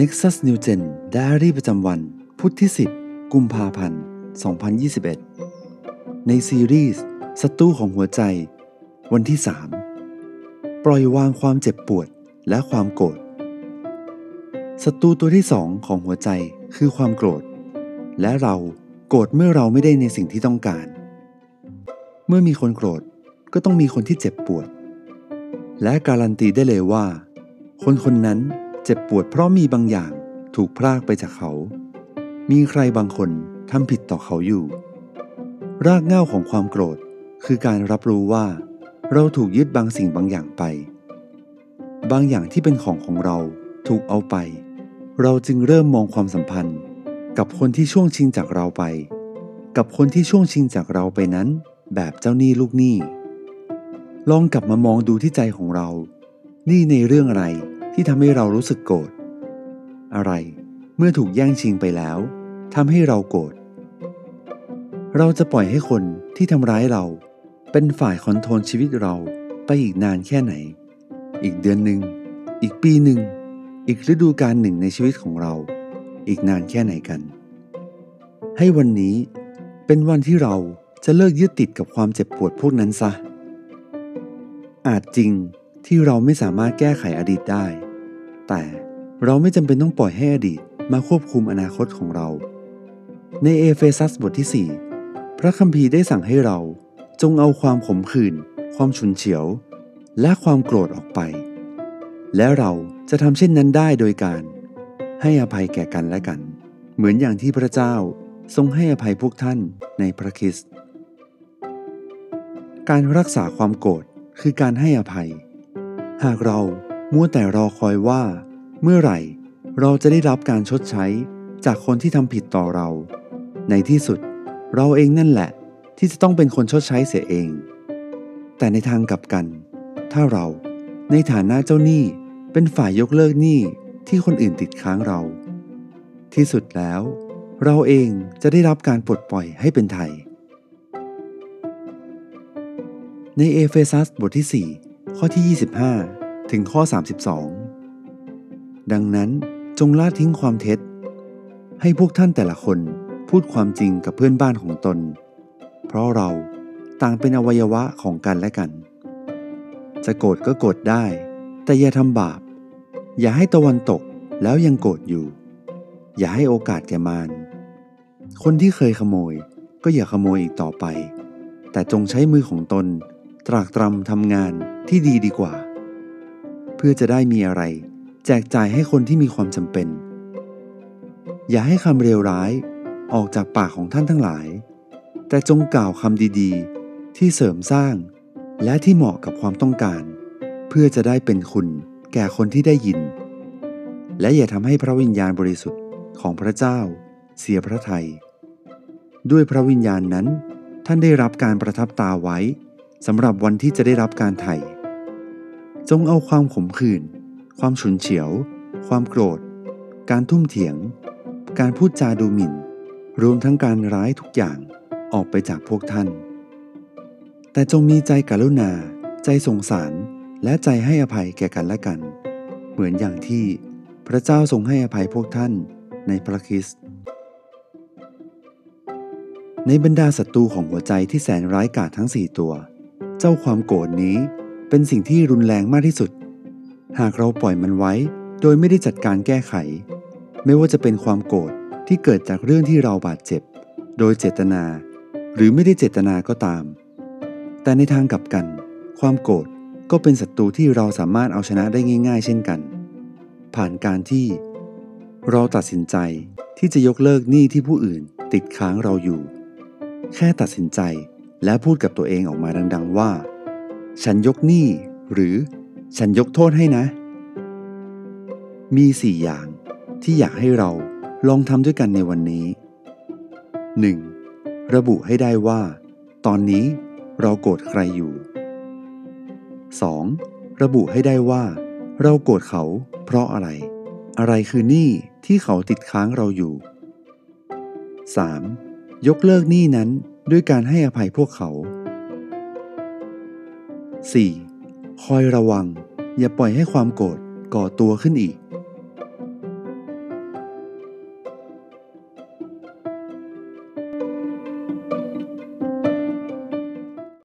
Nexus New Gen Diary ประจำวัน พุธที่ 10 กุมภาพันธ์ 2021 ในซีรีส์ศัตรูของหัวใจ วันที่ 3 ปล่อยวางความเจ็บปวดและความโกรธศัตรูตัวที่สองของหัวใจคือความโกรธ และเราโกรธเมื่อเราไม่ได้ในสิ่งที่ต้องการ เมื่อมีคนโกรธก็ต้องมีคนที่เจ็บปวด และการันตีได้เลยว่า คนคนนั้น เจ็บปวดเพราะมีบางอย่างถูกพรากไปจากเขา มีใครบางคนทำผิดต่อเขาอยู่ รากเหง้าของความโกรธคือการรับรู้ว่า เราถูกยึดบางสิ่งบางอย่างไป บางอย่างที่เป็นของของเราถูกเอาไป เราจึงเริ่มมองความสัมพันธ์ กับคนที่ช่วงชิงจากเราไป กับคนที่ช่วงชิงจากเราไปนั้น แบบเจ้าหนี้ลูกหนี้ลองกลับมามองดูที่ใจของเรา นี่ในเรื่องอะไร ที่ทำให้เรารู้สึกโกรธ อะไรเมื่อถูกแย่งชิงไปแล้วทำให้เราโกรธ เราจะปล่อยให้คนที่ทำร้ายเรา เป็นฝ่ายคอนโทรลชีวิตเราไปอีกนานแค่ไหน อีกเดือนหนึ่ง อีกปีหนึ่ง อีกฤดูกาลหนึ่งในชีวิตของเรา อีกนานแค่ไหนกัน ให้วันนี้เป็นวันที่เราจะเลิกยึดติดกับความเจ็บปวดพวกนั้นซะ อาจจริงที่เราไม่สามารถแก้ไขอดีตได้ แต่เราไม่จำเป็นต้องปล่อยให้อดีตมาควบคุมอนาคตของเรา ในเอเฟซัสบทที่ 4 พระคัมภีร์ได้สั่งให้เราจงเอาความขมขื่น ความฉุนเฉียว และความโกรธออกไป และเราจะทำเช่นนั้นได้โดยการ ให้อภัยแก่กันและกัน เหมือนอย่างที่พระเจ้าทรงให้อภัยพวกท่านในพระคริสต์การรักษาความโกรธคือการให้อภัย หากเรา มัวแต่รอคอยว่า เมื่อไหร่ เราจะได้รับการชดใช้จากคนที่ทำผิดต่อเรา ในที่สุด เราเองนั่นแหละ ที่จะต้องเป็นคนชดใช้เสียเอง แต่ในทางกลับกัน ถ้าเราในฐานะเจ้าหนี้เป็นฝ่ายยกเลิกหนี้ที่คนอื่นติดค้างเรา ที่สุดแล้ว เราเองจะได้รับการปลดปล่อยให้เป็นไทย ในเอเฟซัสบทที่ 4 ข้อที่ 25 ถึงข้อ 32 ดังนั้นจงละทิ้งความเท็จ ให้พวกท่านแต่ละคนพูดความจริงกับเพื่อนบ้านของตน เพราะเราต่างเป็นอวัยวะของกันและกัน จะโกรธก็โกรธได้ แต่อย่าทำบาป อย่าให้ตะวันตกแล้วยังโกรธอยู่ อย่าให้โอกาสแก่มารคนที่เคยขโมยก็อย่าขโมยอีกต่อไป แต่จงใช้มือของตน ตรากตรำทำงานที่ดีดีกว่า เพื่อจะได้มีอะไร แจกจ่ายให้คนที่มีความจำเป็น อย่าให้คำเร็วร้ายออกจากปากของท่านทั้งหลาย แต่จงกล่าวคำดีๆ ที่เสริมสร้าง และที่เหมาะกับความต้องการ เพื่อจะได้เป็นคุณแก่คนที่ได้ยิน และอย่าทำให้พระวิญญาณบริสุทธิ์ของพระเจ้า เสียพระทยัยด้วยพระวิญญาณนั้น ท่านได้รับการประทับตาไว้สำหรับวันที่จะได้รับการไถ่ จงเอาความขมขื่น ความฉุนเฉียว ความโกรธ การทุ่มเถียง การพูดจาดูหมิ่น รวมทั้งการร้ายทุกอย่างออกไปจากพวกท่าน แต่จงมีใจกรุณา ใจสงสาร และใจให้อภัยแก่กันและกัน เหมือนอย่างที่พระเจ้าทรงให้อภัยพวกท่านในพระคริสต์ในบรรดาศัตรูของหัวใจที่แสนร้ายกาจทั้งสี่ตัว เจ้าความโกรธนี้ เป็นสิ่งที่รุนแรงมากที่สุด หากเราปล่อยมันไว้ โดยไม่ได้จัดการแก้ไข ไม่ว่าจะเป็นความโกรธที่เกิดจากเรื่องที่เราบาดเจ็บ โดยเจตนา หรือไม่ได้เจตนาก็ตาม แต่ในทางกลับกัน ความโกรธก็เป็นศัตรูที่เราสามารถเอาชนะได้ง่าย ๆ เช่นกัน ผ่านการที่ เราตัดสินใจที่จะยกเลิกหนี้ที่ผู้อื่นติดค้างเราอยู่ แค่ตัดสินใจและพูดกับตัวเองออกมาดัง ๆ ว่า ฉันยกหนี้หรือฉันยกโทษให้นะ มีสี่อย่างที่อยากให้เราลองทำด้วยกันในวันนี้ 1. ระบุให้ได้ว่า ตอนนี้เราโกรธใครอยู่ 2. ระบุให้ได้ว่า เราโกรธเขาเพราะอะไร อะไรคือหนี้ที่เขาติดค้างเราอยู่ 3. ยกเลิกหนี้นั้นด้วยการให้อภัยพวกเขา 4. คอยระวัง อย่าปล่อยให้ความโกรธก่อตัวขึ้นอีก